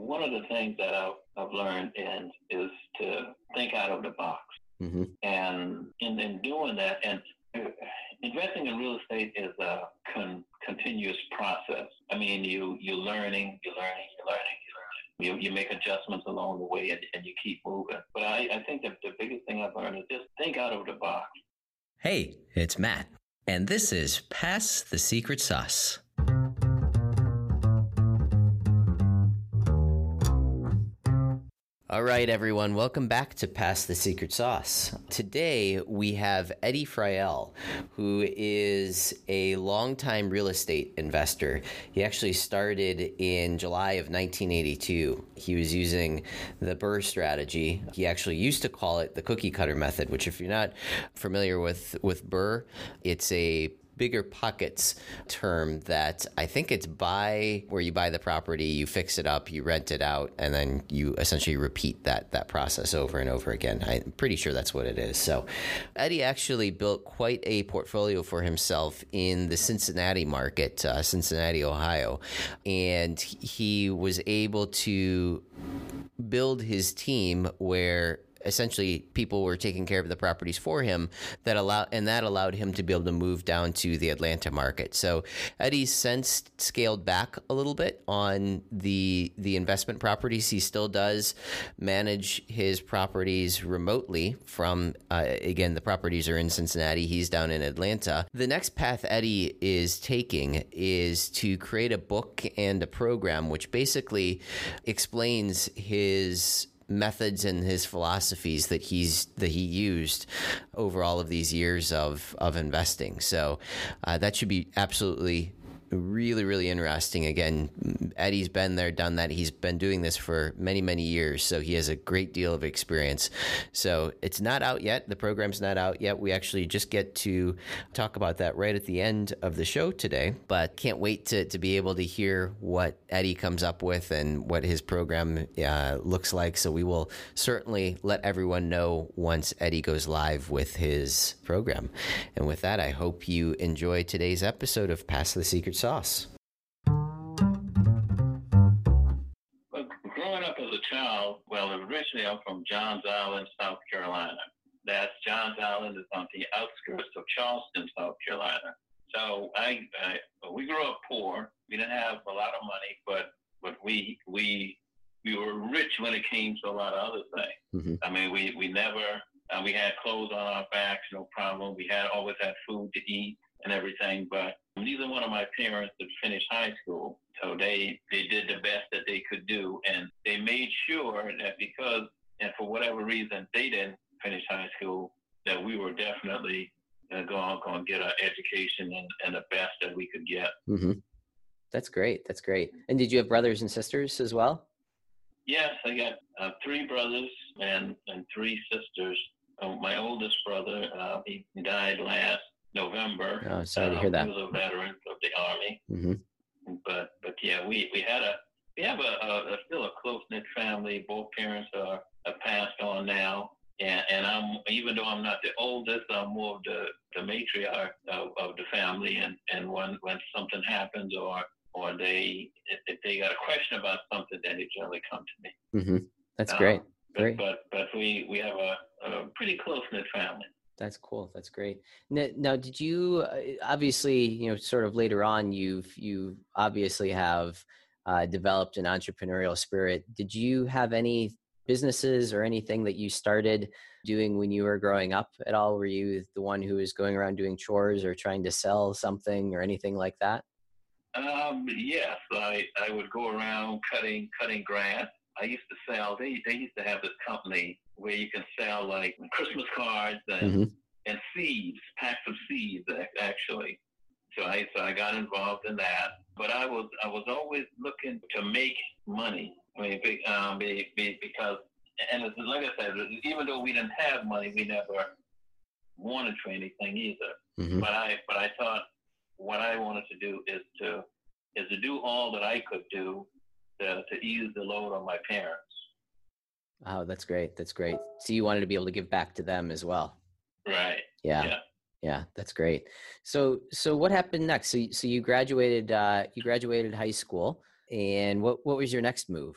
one of the things that I've, I've learned in, is to think out of the box. Mm-hmm. And in, in doing that, and investing in real estate is a con- continuous process. I mean, you you're learning, you're learning, you're learning, you're learning. You, you make adjustments along the way, and, and you keep moving. But I, I think that the biggest thing I've learned is just think out of the box. Hey, it's Matt, and this is Pass the Secret Sauce. All right, everyone, welcome back to Pass the Secret Sauce. Today we have Eddie Fyall, who is a longtime real estate investor. He actually started in July of 1982. He was using the BRRRR strategy. He actually used to call it the cookie cutter method, which, if you're not familiar with, with BRRRR, it's a BiggerPockets term that I think it's buy where you buy the property, you fix it up, you rent it out, and then you essentially repeat that that process over and over again. I'm pretty sure that's what it is. So Eddie actually built quite a portfolio for himself in the Cincinnati market, uh, Cincinnati, Ohio, and he was able to build his team where essentially people were taking care of the properties for him that allowed and that allowed him to be able to move down to the Atlanta market. So Eddie's since scaled back a little bit on the the investment properties. He still does manage his properties remotely from uh, again the properties are in Cincinnati. He's down in Atlanta. The next path Eddie is taking is to create a book and a program which basically explains his methods and his philosophies that he's that he used over all of these years of of investing. So uh, that should be absolutely really, really interesting. Again, Eddie's been there, done that. He's been doing this for many, many years, so he has a great deal of experience. So it's not out yet. The program's not out yet. We actually just get to talk about that right at the end of the show today, but can't wait to, to be able to hear what Eddie comes up with and what his program uh, looks like. So we will certainly let everyone know once Eddie goes live with his program. And with that, I hope you enjoy today's episode of Pass the Secret Well, growing up as a child, well, originally I'm from Johns Island, South Carolina. That's Johns Island is on the outskirts of Charleston, South Carolina. So I, I we grew up poor. We didn't have a lot of money, but but we we we were rich when it came to a lot of other things. Mm-hmm. I mean, we we never uh, we had clothes on our backs, no problem. We had always had food to eat and everything, but neither one of my parents had finished high school. So they, they did the best that they could do. And they made sure that because, and for whatever reason, they didn't finish high school, that we were definitely going to get our education and, and the best that we could get. Mm-hmm. That's great. That's great. And did you have brothers and sisters as well? Yes, I got uh, three brothers and, and three sisters. Uh, my oldest brother, uh, he died last November. Oh, sorry to hear that. He was a veteran of the army. Mm-hmm. But but yeah, we, we had a we have a, a, a still a close knit family. Both parents are, are passed on now, and and I'm even though I'm not the oldest, I'm more of the the matriarch of, of the family. And and when when something happens or or they if they got a question about something, then they generally come to me. Mm-hmm. That's um, great. Great. But, but but we we have a, a pretty close knit family. That's cool. That's great. Now, now, did you uh, obviously, you know, sort of later on, you've you obviously have uh, developed an entrepreneurial spirit. Did you have any businesses or anything that you started doing when you were growing up at all? Were you the one who was going around doing chores or trying to sell something or anything like that? Um, yes, I I would go around cutting cutting grass. I used to sell. They they used to have this company where you can sell like Christmas cards and mm-hmm. and seeds, packs of seeds actually. So I so I got involved in that, but I was I was always looking to make money. I mean, um, because and like I said, even though we didn't have money, we never wanted for anything either. Mm-hmm. But I but I thought what I wanted to do is to is to do all that I could do to, to ease the load on my parents. Oh, that's great. That's great. So you wanted to be able to give back to them as well. Right. Yeah. Yeah. yeah that's great. So, so what happened next? So, so you graduated, uh, you graduated high school and what, what was your next move?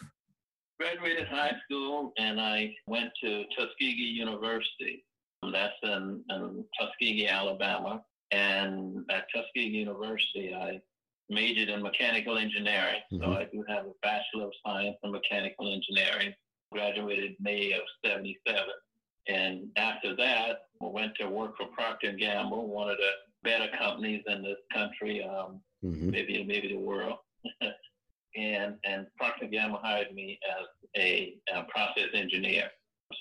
graduated high school and I went to Tuskegee University. That's in, in Tuskegee, Alabama. And at Tuskegee University, I majored in mechanical engineering. Mm-hmm. So I do have a Bachelor of Science in Mechanical Engineering. Graduated May of 77. And after that, I went to work for Procter & Gamble, one of the better companies in this country, um, mm-hmm. maybe maybe the world. and and Procter & Gamble hired me as a, a, process engineer.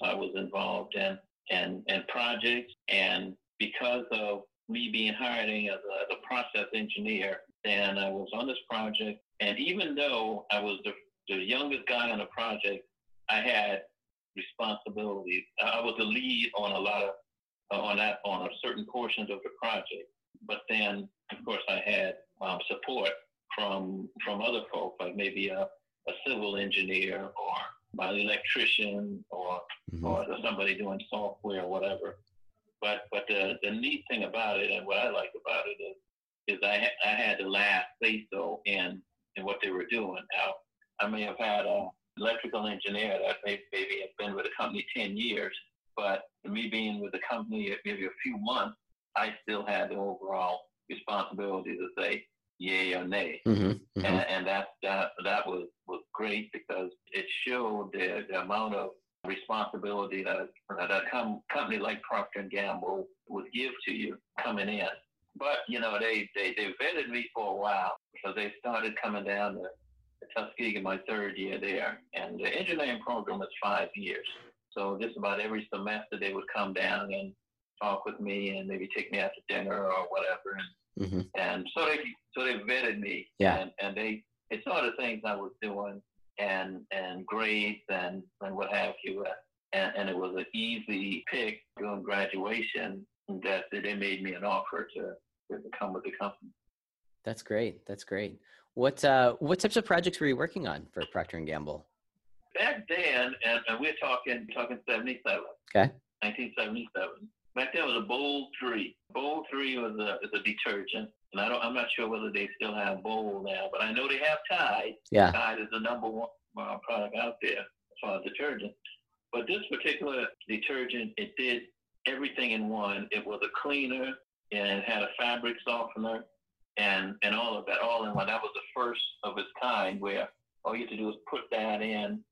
So I was involved in, in, in projects. And because of me being hired as a, as a process engineer, then I was on this project. And even though I was the, the youngest guy on the project, I had responsibilities. I was the lead on a lot of uh, on that on a certain portions of the project. But then, of course, I had um, support from from other folks, like maybe a, a civil engineer or my electrician or mm-hmm. or somebody doing software or whatever. But but the the neat thing about it and what I like about it is is I ha- I had the last say so in in what they were doing. Now I may have had a electrical engineer that may, maybe have been with the company ten years, but me being with the company maybe a few months, I still had the overall responsibility to say yay or nay. Mm-hmm, mm-hmm. And, and that, that, that was, was great because it showed the, the amount of responsibility that, that a com- company like Procter & Gamble would give to you coming in. But, you know, they, they, they vetted me for a while because they started coming down to, Tuskegee my third year there. And the engineering program was five years. So just about every semester they would come down and talk with me and maybe take me out to dinner or whatever. And Mm-hmm. And so they so they vetted me. Yeah. And, and they they saw the things I was doing and and grades and and what have you. And, and it was an easy pick during graduation that they made me an offer to, to come with the company. That's great. That's great. What uh, what types of projects were you working on for Procter and Gamble? Back then, and, and we're talking talking seventy seven. Okay. Nineteen seventy seven. Back then was a Bold Three. Bold Three was a is a detergent, and I don't I'm not sure whether they still have Bold now, but I know they have Tide. Yeah. Tide is the number one uh, product out there as far as detergent. But this particular detergent, it did everything in one. It was a cleaner and it had a fabric softener and and all of that all in one. That was the first of its kind where all you had to do was put that in,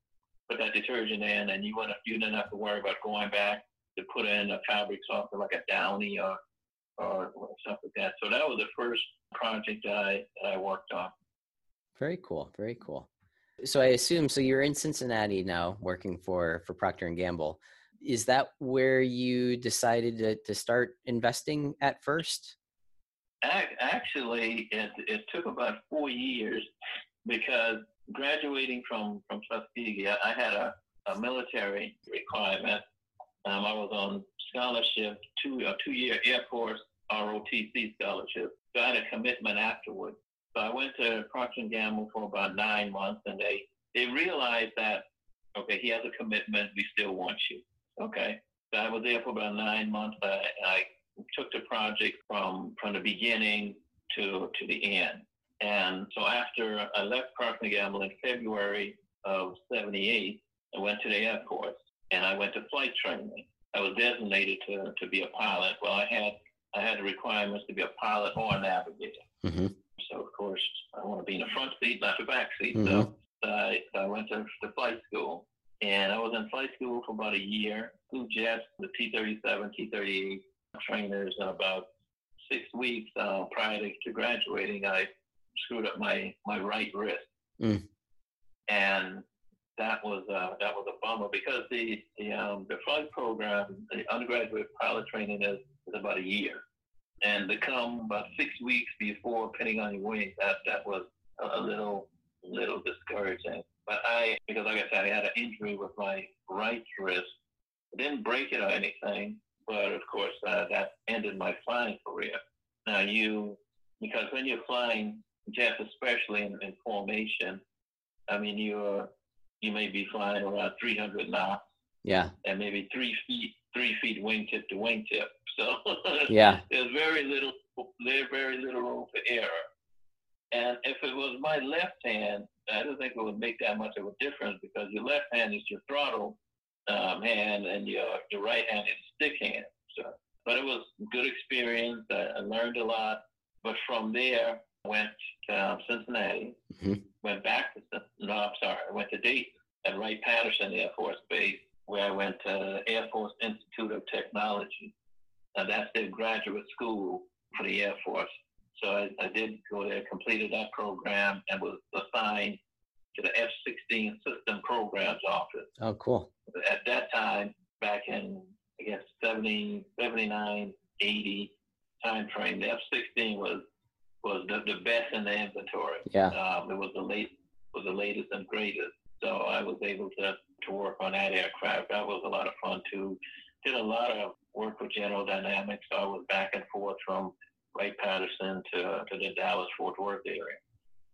put that detergent in, and you wouldn't you didn't have to worry about going back to put in a fabric softener like a Downy or or stuff like that. So that was the first project that I that I worked on. Very cool. Very cool. So I assume so you're in Cincinnati now working for for Procter and Gamble. Is that where you decided to, to start investing at first? Actually, it, it took about four years because graduating from, from Tuskegee, I had a, a military requirement um, I was on scholarship, two a two year Air Force ROTC scholarship. So I had a commitment afterwards. So I went to Procter Gamble for about nine months, and they they realized that okay, he has a commitment. We still want you. Okay. So I was there for about nine months. I, I took the project from from the beginning to to the end. And so after I left Procter Gamble in February of '78, I went to the Air Force and I went to flight training. I was designated to, to be a pilot. Well, I had I had the requirements to be a pilot or a navigator. Mm-hmm. So of course I want to be in the front seat, not the back seat. Mm-hmm. So I, I went to, to flight school, and I was in flight school for about a year. Flew jets, the T-37, T-38 trainers, and about six weeks uh, prior to, to, graduating, I screwed up my my right wrist. Mm. And that was uh, that was a bummer because the the um, the flight program, the undergraduate pilot training is, is about a year, and to come about six weeks before pinning on your wings, that that was a little little discouraging. But I, because like I said, I had an injury with my right wrist. I didn't break it or anything, but of course uh, that ended my flying career. Now you, because when you're flying jets, especially in, in formation, I mean you're you may be flying around 300 knots. Yeah. And maybe three feet, three feet wingtip to wingtip. So yeah, there's very little, there's very little room for error. And if it was my left hand, I don't think it would make that much of a difference because your left hand is your throttle um, hand and your, your right hand is stick hand. So, but it was a good experience. I, I learned a lot. But from there, went to um, Cincinnati, mm-hmm. went back to, no, I'm sorry, I went to Dayton at Wright-Patterson Air Force Base, where I went to Air Force Institute of Technology. Now that's their graduate school for the Air Force. So I, I did go there, completed that program, and was assigned to the F-16 System Programs Office. Oh, cool. At that time, back in, I guess, 70, 79, 80 time frame, the F-16 was was the, the best in the inventory. Yeah. Um, it was the late was the latest and greatest. So I was able to to work on that aircraft. That was a lot of fun too. Did a lot of work with General Dynamics. So I was back and forth from Wright Patterson to to the Dallas Fort Worth area.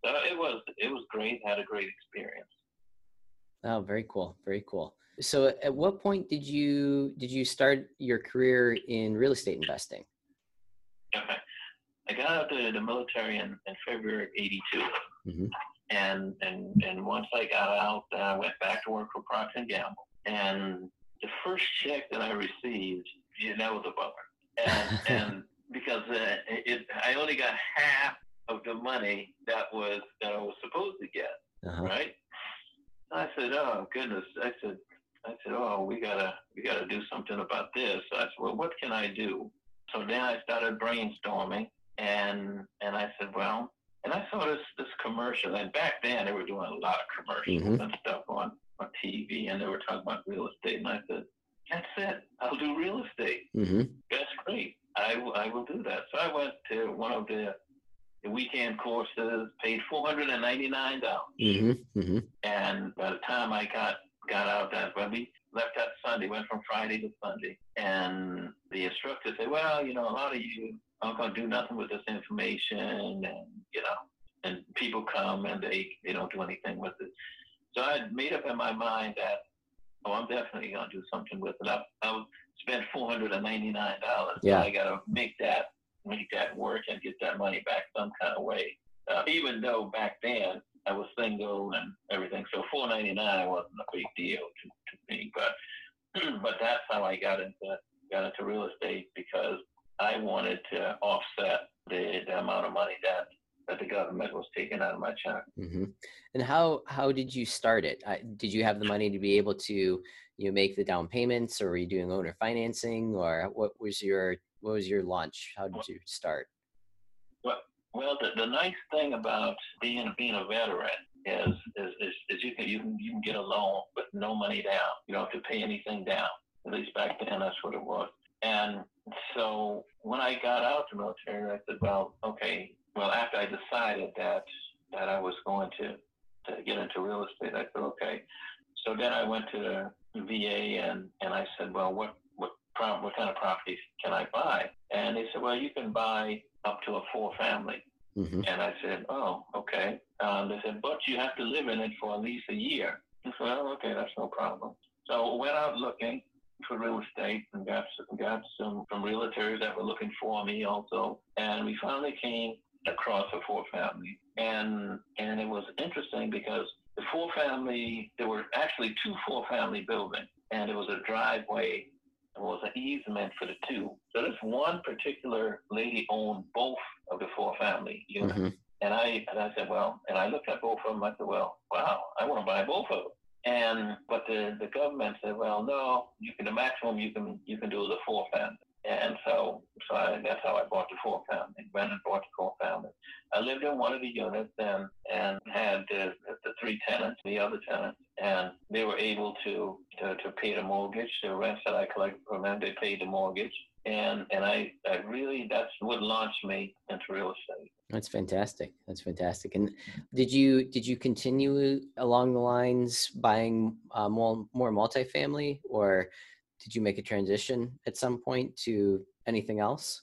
So it was it was great. Had a great experience. Oh, very cool. Very cool. So at what point did you did you start your career in real estate investing? Okay. I got out of the military in, in February of 82. Mm-hmm. And, and, and once I got out, I went back to work for Procter & Gamble. And the first check that I received, yeah, that was a bummer. And, and because uh, it, I only got half of the money that was that I was supposed to get, uh-huh. right? I said, "Oh goodness!" I said, "I said, oh, we gotta we gotta do something about this." I said, "Well, what can I do?" So then I started brainstorming, and and I said, well, and I saw this this commercial, and back then they were doing a lot of commercials mm-hmm. and stuff on on TV, and they were talking about real estate, and I said, that's it, I'll do real estate. Mm-hmm. That's great. I, I will do that. So I went to one of the, the weekend courses, paid four hundred and ninety nine dollars, mm-hmm. mm-hmm. and by the time I got got out that, well, we left that Sunday, went from Friday to Sunday, and the instructor said, well, you know, a lot of you aren't going to do nothing with this information, and you know, and people come and they they don't do anything with it. So I had made up in my mind that oh, I'm definitely going to do something with it. I, I spent four hundred and ninety nine dollars. Yeah. So I got to make that make that work and get that money back some kind of way. Uh, even though back then I was single and everything, so four ninety nine wasn't a big deal to, to me. But but that's how I got into got into real estate because I wanted to offset the, the amount of money that that the government was taking out of my check. Mm-hmm. And how how did you start it? I, did you have the money to be able to you know make the down payments, or were you doing owner financing, or what was your what was your launch? How did you start? Well, well, the, the nice thing about being being a veteran is, is is, is you can you can you can get a loan with no money down. You don't have to pay anything down. At least back then, that's what it was. And so when I got out of the military, I said, well, okay. Well, after I decided that that I was going to to get into real estate, I said, okay. So then I went to the VA and and I said, well, what what what kind of properties can I buy? And they said, well, you can buy up to a four family. Mm-hmm. And I said, oh, okay. Um, they said, but you have to live in it for at least a year. I said, well, okay, that's no problem. So went out looking for real estate and got got some from realtors that were looking for me also, and we finally came across the four family, and and it was interesting because the four family there were actually two four family buildings, and it was a driveway. It was an easement for the two. So this one particular lady owned both of the four family units. Mm-hmm. And I and I said, well, and I looked at both of them. I said, well, wow, I want to buy both of them. And but the, the government said, well, no, you can the maximum you can you can do is a four family. And so that's how I bought the four family. Went and bought the four family. I lived in one of the units and and had the, the three tenants, the other tenants, and they were able to, to to pay the mortgage. The rents that I collected from them, they paid the mortgage and and I, I really that's what launched me into real estate. That's fantastic. That's fantastic. And did you did you continue along the lines buying uh, more more multifamily, or did you make a transition at some point to anything else?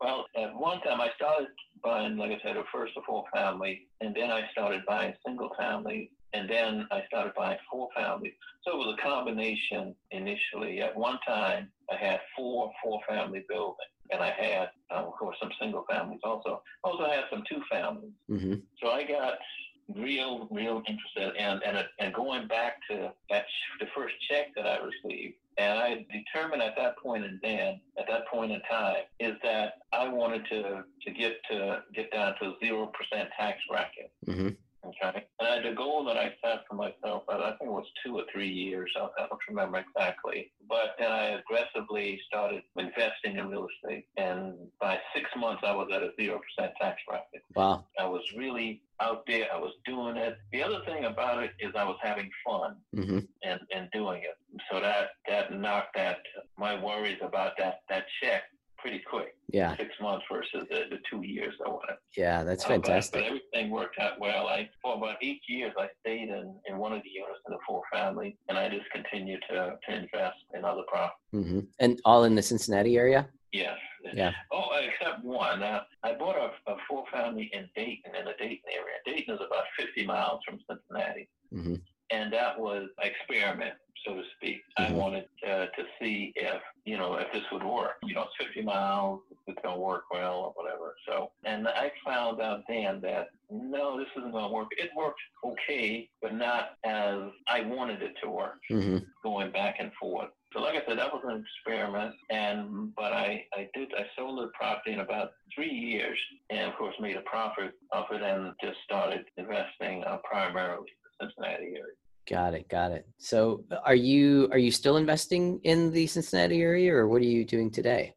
Well, at one time I started buying, like I said, a first or four family, and then I started buying single family, and then I started buying four family. So it was a combination initially. At one time, I had four four family buildings. and I had, um, of course, some single families also. Also had some two families. Mm-hmm. So I got real, real interested and and and going back to that the first check that I received, and I determined at that point in then, at that point in time, is that I wanted to to get to get down to a zero percent tax bracket. Mm-hmm. Okay. And the goal that I set for myself, I think it was two or three years. I don't remember exactly. But then I aggressively started investing in real estate. And by six months, I was at a 0% tax bracket. Wow. I was really out there. I was doing it. The other thing about it is I was having fun Mm-hmm. and, and doing it. So that, that knocked that, my worries about that, that check pretty quick. Yeah. Six months versus the, the two years I wanted. Yeah. That's Uh, fantastic. But, everything worked out well. I for about eight years I stayed in, in one of the units in the four family and I just continued to, to invest in other properties. Mm-hmm. And all in the Cincinnati area. Yes. Yeah. Oh, except one. Uh, I bought a, a four family in Dayton, in the Dayton area. Dayton is about 50 miles from Cincinnati. Mm-hmm. And that was an experiment, so to speak. I Mhm. wanted uh, to see if, you know, if this would work. You know, it's 50 miles, it's going to work well or whatever. So, and I found out then that no, this isn't going to work. It worked okay, but not as I wanted it to work Mm-hmm. going back and forth. So like I said, that was an experiment, and but I, I did I sold the property in about three years, and of course made a profit of it, and just started investing uh, primarily in the Cincinnati area. Got it. Got it. So, are you are you still investing in the Cincinnati area, or what are you doing today?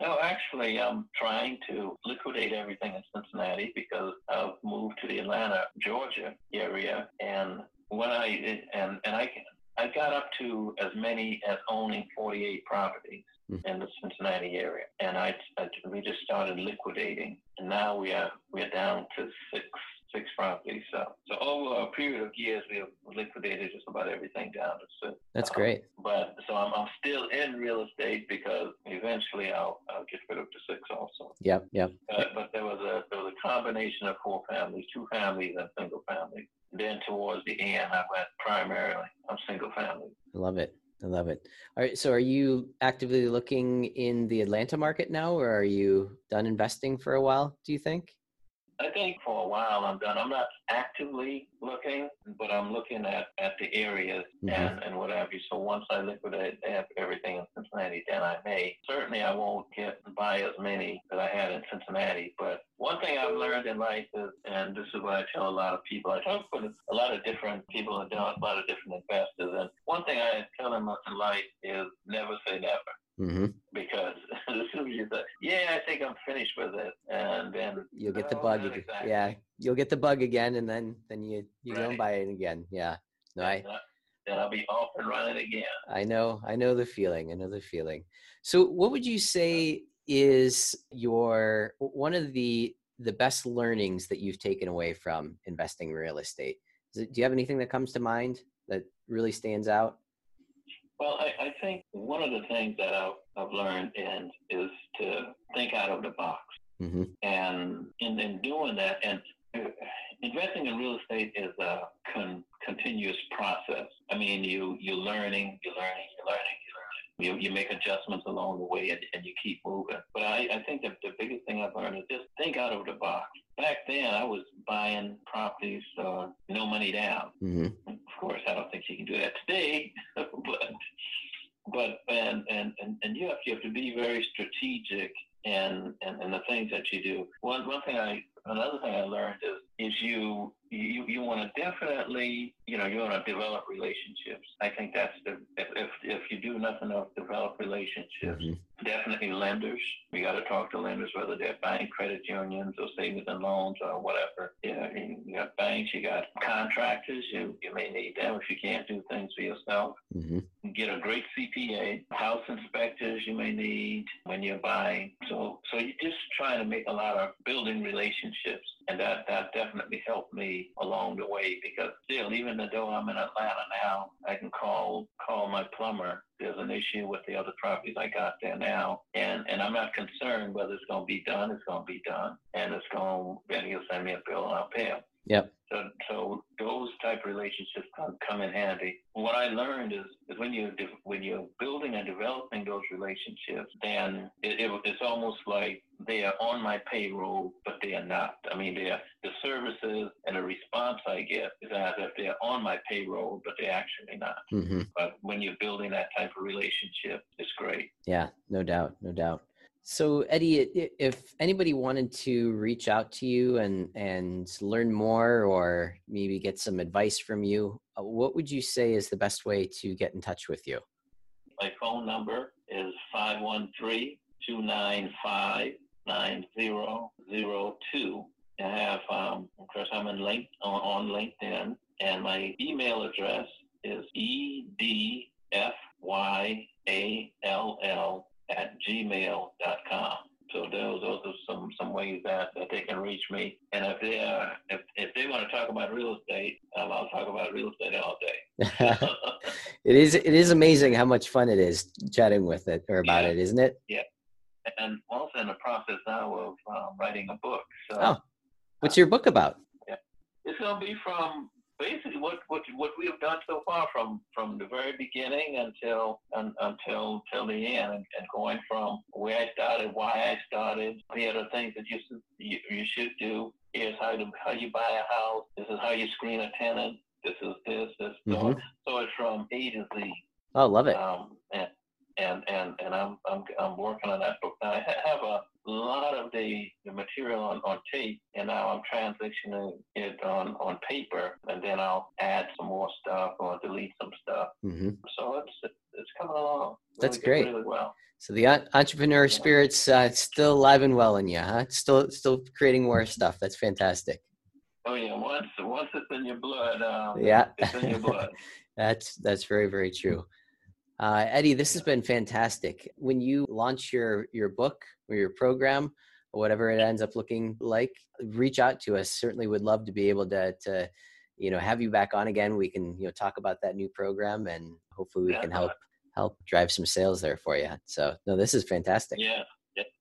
No, actually, I'm trying to liquidate everything in Cincinnati because I've moved to the Atlanta, Georgia area, and when I and and I I got up to as many as owning 48 properties Mhm. in the Cincinnati area, and I, I we just started liquidating, and now we are we are down to six six properties. So so over a period of years, we have liquidated just about everything down to six. That's Uh, great. But so I'm, I'm still in real estate because eventually I'll, I'll get rid of the six also. Yep. Yep. But, but there was a there was a combination of four families, two families and single families. Then towards the end, I went primarily I'm single family. I love it. I love it. All right. So, are you actively looking in the Atlanta market now, or are you done investing for a while? Do you think? I think for a while I'm done. I'm not actively looking, but I'm looking at, at the areas Mhm. and, and what have you. So once I liquidate ev- everything in Cincinnati, then I may. Certainly I won't get buy as many that I had in Cincinnati. But one thing I've learned in life is, and this is what I tell a lot of people, I talk with a lot of different people and a lot of different investors. And one thing I tell them in life is never say never Mm-hmm. You say, yeah, I think I'm finished with it, and then You'll get the "No, bug. not ag- exactly." Yeah, you'll get the bug again, and then then you you go and Right. buy it again. Yeah. No, I then I'll be off and running again. I know, I know the feeling. I know the feeling. So, what would you say is your one of the the best learnings that you've taken away from investing in real estate? Is it, do you have anything that comes to mind that really stands out? Well, I, I think one of the things that I've, I've learned and is to think out of the box. Mm-hmm. And in, in doing that, and uh, investing in real estate is a con, continuous process. I mean, you, you're learning, you're learning, you're learning, you're learning. You, you make adjustments along the way and, and you keep moving. But I, I think that the biggest thing I've learned is just think out of the box. Back then, I was buying properties, uh, no money down. Mm-hmm. Course, I don't think you can do that today, but but and and and, and you have you have to be very strategic in, in in the things that you do. One one thing I another thing I learned is is you you you want to definitely you know you want to develop relationships. I think that's the if if, if you do nothing else, develop relationships. Mhm. Definitely lenders. We got to talk to lenders, whether they're bank, credit unions, or savings and loans, or whatever. Yeah, you you got banks, you got contractors. You you may need them if you can't do things for yourself. Mm-hmm. Get a great CPA. House inspectors you may need when you're buying. So so you're just trying to make a lot of building relationships, and that that definitely helped me along the way because still, even though I'm in Atlanta now, I can call call my plumber there's an issue with the other properties I got there now, and and I'm not concerned whether it's going to be done. It's going to be done, and it's going. Then he'll send me a bill and I'll pay him. Yep. So, so those type of relationships come, come in handy. What I learned is, is when you when you're building and developing those relationships, then it, it, it's almost like they are on my payroll, but they are not. I mean, they are, the services and the response I get is as if they're on my payroll, but they're actually not. Mm-hmm. But when you're building that type of relationship, it's great. Yeah, no doubt, no doubt. So Eddie, if anybody wanted to reach out to you and and learn more or maybe get some advice from you, uh, what would you say is the best way to get in touch with you? My phone number is 513-295-9002. I have, um, of course, I'm in link, on, on LinkedIn, and my email address is edfyall at gmail.com. So those, those are some, some ways that, that they can reach me. And if they are, if, if they want to talk about real estate, um, I'll talk about real estate all day. it is it is amazing how much fun it is chatting with it or about yeah. it, isn't it? Yeah. And also in the process now of um, writing a book. So, oh, what's your book about? Yeah. It's going to be from basically what, what what we have done so far from from the very beginning until un, until till the end and, and, going from where I started, why I started, the things that you you, you should do. Here's how to how you buy a house. This is how you screen a tenant. This is this this. Mm-hmm. So, so it's from A to Z. Oh, love it. Um, and and and and I'm I'm I'm working on that book now. I have a lot of the, the material on, on tape, and now I'm transitioning it on on paper, and then I'll add some more stuff or delete some stuff. Mm-hmm. So it's it's coming along. Really That's great. Really well. So the entrepreneur spirit's uh, still alive and well in you, huh? Still still creating more stuff. That's fantastic. Oh yeah, once once it's in your blood, um, yeah, it's in your blood. that's that's very very true. Uh, Eddie, this has been fantastic. When you launch your your book or your program, or whatever it ends up looking like, reach out to us. Certainly, would love to be able to to you know have you back on again. We can you know talk about that new program, and hopefully we yeah. can help help drive some sales there for you. So no, this is fantastic. Yeah.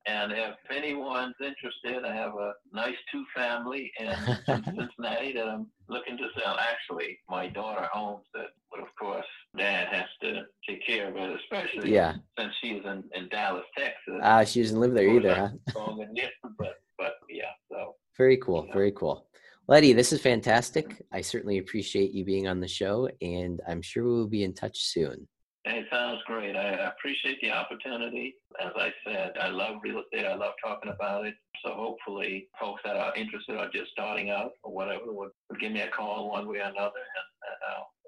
And if anyone's interested, I have a nice two family in Cincinnati that I'm looking to sell. Actually, my daughter owns it, but of course, dad has to take care of it, especially yeah. since she's in, in Dallas, Texas. Ah, uh, she doesn't live there either, huh? but, but yeah, so. Very cool. Very cool. Eddie, this is fantastic. I certainly appreciate you being on the show, and I'm sure we will be in touch soon. It sounds great. I appreciate the opportunity. As I said, I love real estate. I love talking about it. So hopefully, folks that are interested or just starting out or whatever would, would give me a call one way or another, and,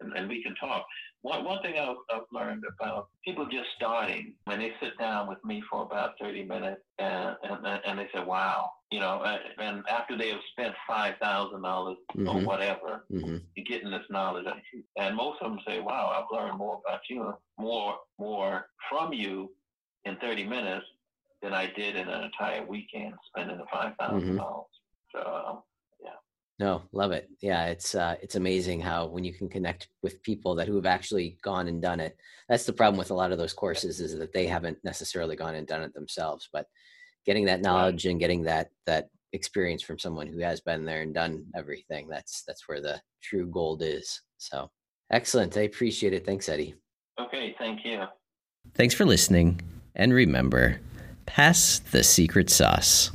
and, and, we can talk. One, one thing I've, I've learned about people just starting, when they sit down with me for about 30 minutes and, and, and they say, wow, you know, and after they have spent $5,000 mm-hmm. or whatever, mm-hmm. getting this knowledge. And most of them say, wow, I've learned more about you, more, more from you in 30 minutes than I did in an entire weekend spending the $5,000. Mm-hmm. So, no, love it. Yeah, it's uh, it's amazing how when you can connect with people that who have actually gone and done it. That's the problem with a lot of those courses is that they haven't necessarily gone and done it themselves. But getting that knowledge and getting that that experience from someone who has been there and done everything that's that's where the true gold is. So excellent. I appreciate it. Thanks, Eddie. Okay, thank you. Thanks for listening, and remember, pass the secret sauce.